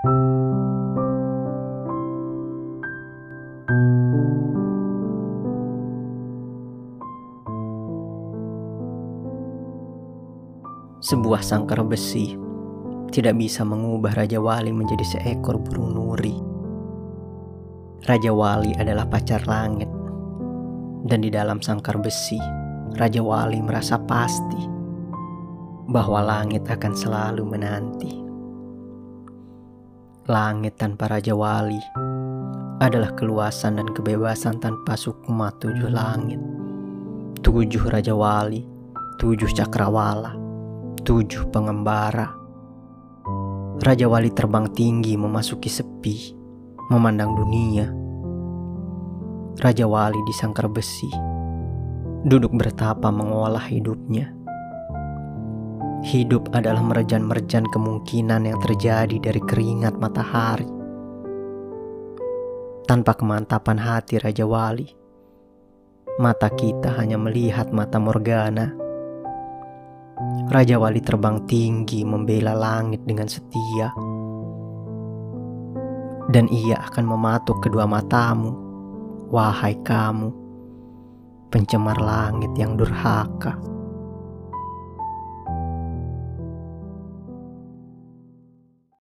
Sebuah sangkar besi tidak bisa mengubah Raja Wali menjadi seekor burung nuri. Raja Wali adalah pacar langit, dan di dalam sangkar besi, Raja Wali merasa pasti bahwa langit akan selalu menanti. Langit tanpa Raja Wali adalah keluasan dan kebebasan tanpa sukma tujuh langit, tujuh Raja Wali, tujuh cakrawala, tujuh pengembara Raja Wali terbang tinggi memasuki sepi, memandang dunia. Raja Wali di sangkar besi, duduk bertapa mengolah hidupnya. Hidup adalah merejan-merejan kemungkinan yang terjadi dari keringat matahari. Tanpa kemantapan hati Raja Wali, mata kita hanya melihat mata Morgana Raja Wali terbang tinggi membela langit dengan setia. Dan ia akan mematuk kedua matamu, wahai kamu, pencemar langit yang durhaka.